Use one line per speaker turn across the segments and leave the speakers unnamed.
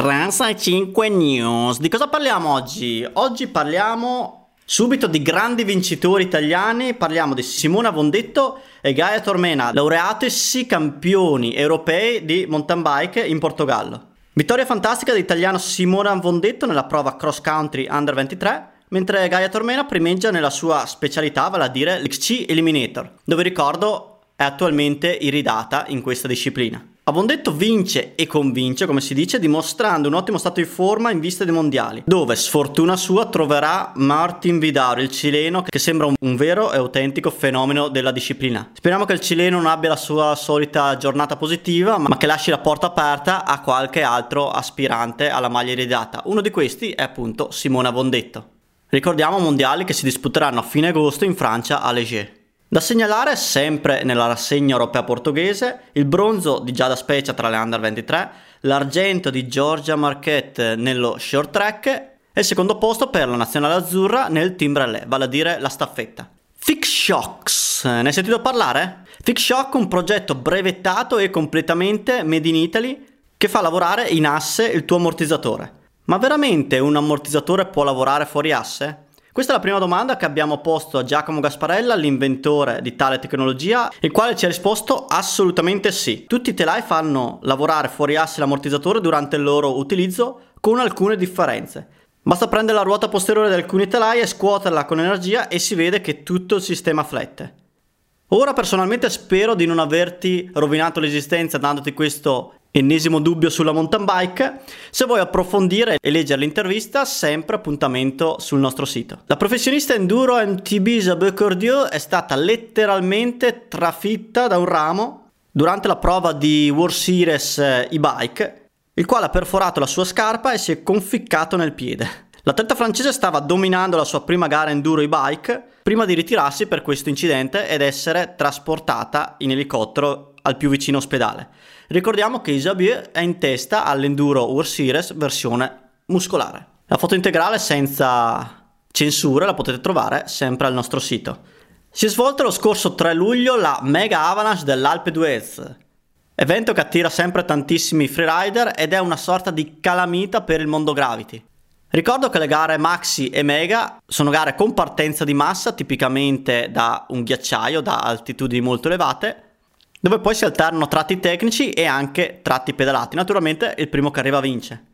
35 News. Di cosa parliamo oggi? Oggi parliamo subito di grandi vincitori italiani. Parliamo di Simona Vondetto e Gaia Tormena, laureatesi campioni europei di mountain bike in Portogallo. Vittoria fantastica dell'italiano Simona Vondetto nella prova cross country under 23 mentre Gaia Tormena primeggia nella sua specialità, vale a dire l'XC Eliminator, dove ricordo è attualmente iridata in questa disciplina. Avondetto vince e convince, come si dice, dimostrando un ottimo stato di forma in vista dei mondiali, dove sfortuna sua troverà Martin Vidal, il cileno, che sembra un, vero e autentico fenomeno della disciplina. Speriamo che il cileno non abbia la sua solita giornata positiva, ma che lasci la porta aperta a qualche altro aspirante alla maglia iridata. Uno di questi è appunto Simone Avondetto. Ricordiamo mondiali che si disputeranno a fine agosto in Francia a Léger. Da segnalare sempre nella rassegna europea portoghese il bronzo di Giada Specia tra le under 23, l'argento di Giorgia Marquette nello short track e il secondo posto per la nazionale azzurra nel relais, vale a dire la staffetta. Fix Shocks, ne hai sentito parlare? Fix Shock un progetto brevettato e completamente made in Italy che fa lavorare in asse il tuo ammortizzatore. Ma veramente un ammortizzatore può lavorare fuori asse? Questa è la prima domanda che abbiamo posto a Giacomo Gasparella, l'inventore di tale tecnologia, il quale ci ha risposto assolutamente sì. Tutti i telai fanno lavorare fuori asse l'ammortizzatore durante il loro utilizzo con alcune differenze. Basta prendere la ruota posteriore di alcuni telai e scuoterla con energia e si vede che tutto il sistema flette. Ora personalmente spero di non averti rovinato l'esistenza dandoti questo Ennesimo dubbio sulla mountain bike. Se vuoi approfondire e leggere l'intervista, sempre appuntamento sul nostro sito. La professionista enduro MTB Isabelle Cordieu è stata letteralmente trafitta da un ramo durante la prova di World Series eh, e-bike, il quale ha perforato la sua scarpa e si è conficcato nel piede. L'atleta francese stava dominando la sua prima gara enduro e-bike prima di ritirarsi per questo incidente ed essere trasportata in elicottero al più vicino ospedale. Ricordiamo che Isabelle è in testa all'Enduro World Series versione muscolare. La foto integrale senza censura la potete trovare sempre al nostro sito. Si è svolta lo scorso 3 luglio la Mega Avalanche dell'Alpe d'Huez, evento che attira sempre tantissimi freerider ed è una sorta di calamita per il mondo gravity. Ricordo che le gare maxi e mega sono gare con partenza di massa, tipicamente da un ghiacciaio, da altitudini molto elevate, dove poi si alternano tratti tecnici e anche tratti pedalati. Naturalmente il primo che arriva vince.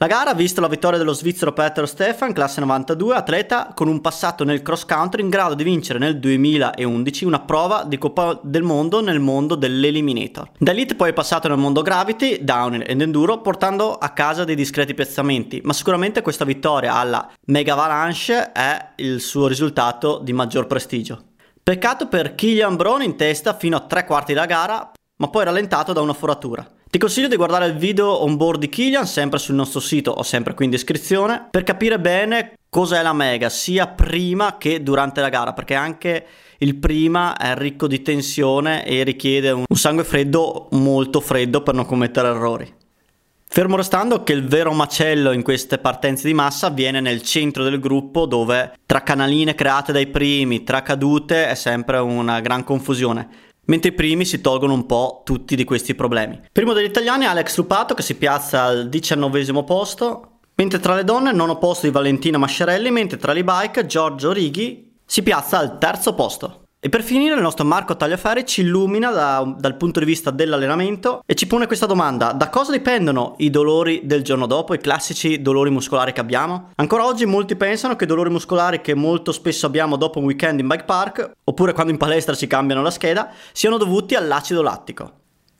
La gara ha visto la vittoria dello svizzero Peter Stefan, classe 92, atleta con un passato nel cross country in grado di vincere nel 2011 una prova di Coppa del Mondo nel mondo dell'Eliminator. Da Elite poi è passato nel mondo Gravity, Downhill ed Enduro, portando a casa dei discreti piazzamenti, ma sicuramente questa vittoria alla Mega Avalanche è il suo risultato di maggior prestigio. Peccato per Killian Brown in testa fino a tre quarti della gara, ma poi rallentato da una foratura. Ti consiglio di guardare il video on board di Killian sempre sul nostro sito o sempre qui in descrizione per capire bene cos'è la Mega sia prima che durante la gara perché anche il prima è ricco di tensione e richiede un sangue freddo molto freddo per non commettere errori. Fermo restando che il vero macello in queste partenze di massa avviene nel centro del gruppo dove tra canaline create dai primi, tra cadute è sempre una gran confusione, mentre i primi si tolgono un po' tutti di questi problemi. Primo degli italiani Alex Lupato che si piazza al diciannovesimo posto, mentre tra le donne nono posto di Valentina Masciarelli, mentre tra le bike Giorgio Righi si piazza al terzo posto. E per finire il nostro Marco Tagliaferri ci illumina da, dal punto di vista dell'allenamento e ci pone questa domanda: da cosa dipendono i dolori del giorno dopo, i classici dolori muscolari che abbiamo? Ancora oggi molti pensano che i dolori muscolari che molto spesso abbiamo dopo un weekend in bike park, oppure quando in palestra ci cambiano la scheda, siano dovuti all'acido lattico.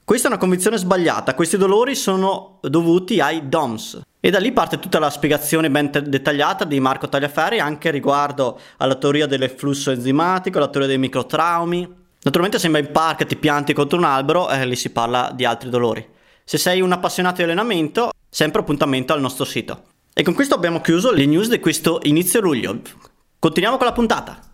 Questa è una convinzione sbagliata, questi dolori sono dovuti ai DOMS. E da lì parte tutta la spiegazione ben te- dettagliata di Marco Tagliaferri anche riguardo alla teoria dell'efflusso enzimatico, alla teoria dei microtraumi. Naturalmente se vai in park e ti pianti contro un albero, eh, lì si parla di altri dolori. Se sei un appassionato di allenamento, sempre appuntamento al nostro sito. E con questo abbiamo chiuso le news di questo inizio luglio. Continuiamo con la puntata.